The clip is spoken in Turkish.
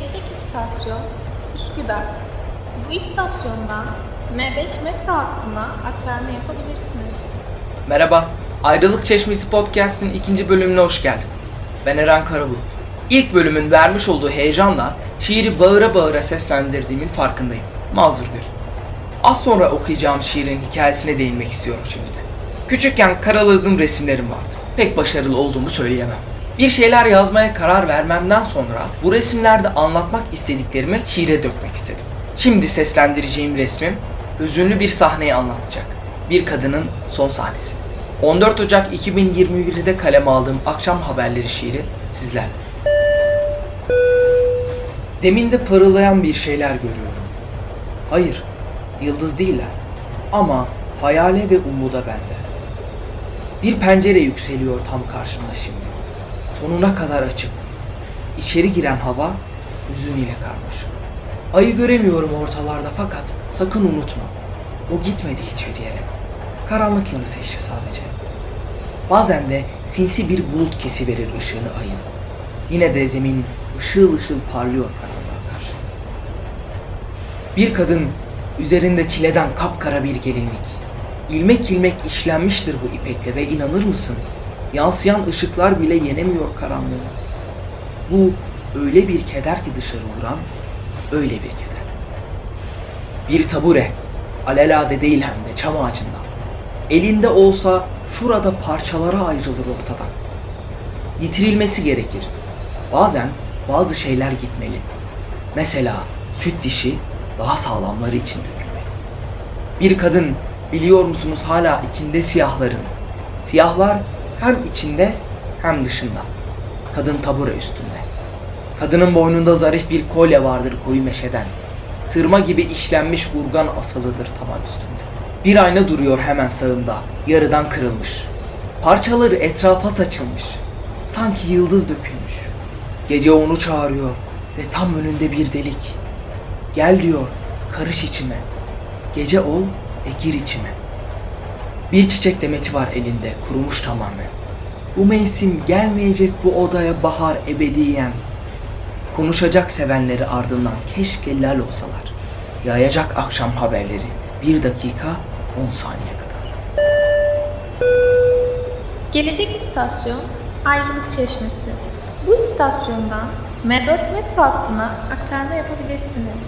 Gelecek istasyon Üsküdar. Bu istasyondan M5 metro hattına aktarma yapabilirsiniz. Merhaba, Ayrılık Çeşmesi Podcast'in ikinci bölümüne hoş geldin. Ben Eren Karabulut. İlk bölümün vermiş olduğu heyecanla şiiri bağıra bağıra seslendirdiğimin farkındayım. Mazur gör. Az sonra okuyacağım şiirin hikayesine değinmek istiyorum şimdi de. Küçükken karaladığım resimlerim vardı. Pek başarılı olduğumu söyleyemem. Bir şeyler yazmaya karar vermemden sonra bu resimlerde anlatmak istediklerimi şiire dökmek istedim. Şimdi seslendireceğim resmim hüzünlü bir sahneyi anlatacak. Bir kadının son sahnesi. 14 Ocak 2021'de kaleme aldığım Akşam Haberleri şiiri sizlerle. Zeminde parıldayan bir şeyler görüyorum. Hayır, yıldız değiller. Ama hayale ve umuda benzer. Bir pencere yükseliyor tam karşımda şimdi. Sonuna kadar açık. İçeri giren hava hüzün ile karmaşık. Ayı göremiyorum ortalarda fakat sakın unutma. O gitmedi hiçbir yere. Karanlık yanı seçti sadece. Bazen de sinsi bir bulut kesiverir ışığını ayın. Yine de zemin ışıl ışıl parlıyor karanlığa karşı. Bir kadın üzerinde çileden kapkara bir gelinlik. İlmek ilmek işlenmiştir bu ipekle ve inanır mısın? Yansıyan ışıklar bile yenemiyor karanlığı. Bu öyle bir keder ki dışarı vuran, öyle bir keder. Bir tabure, alelade değil hem de çam ağacından. Elinde olsa şurada parçalara ayrılır ortadan. Yitirilmesi gerekir. Bazen bazı şeyler gitmeli. Mesela süt dişi daha sağlamları için dökülmeli. Bir kadın biliyor musunuz hala içinde siyahların. Siyahlar hem içinde hem dışında. Kadın tabure üstünde. Kadının boynunda zarif bir kolye vardır koyu meşeden. Sırma gibi işlenmiş urgan asılıdır taban üstünde. Bir ayna duruyor hemen sağında, yarıdan kırılmış. Parçaları etrafa saçılmış. Sanki yıldız dökülmüş. Gece onu çağırıyor ve tam önünde bir delik. Gel diyor, karış içime. Gece ol ve gir içime. Bir çiçek demeti var elinde, kurumuş tamamen. Bu mevsim gelmeyecek bu odaya bahar ebediyen. Konuşacak sevenleri ardından keşke lal olsalar. Yayacak akşam haberleri bir dakika on saniye kadar. Gelecek istasyon Ayrılık Çeşmesi. Bu istasyondan M4 metro hattına aktarma yapabilirsiniz.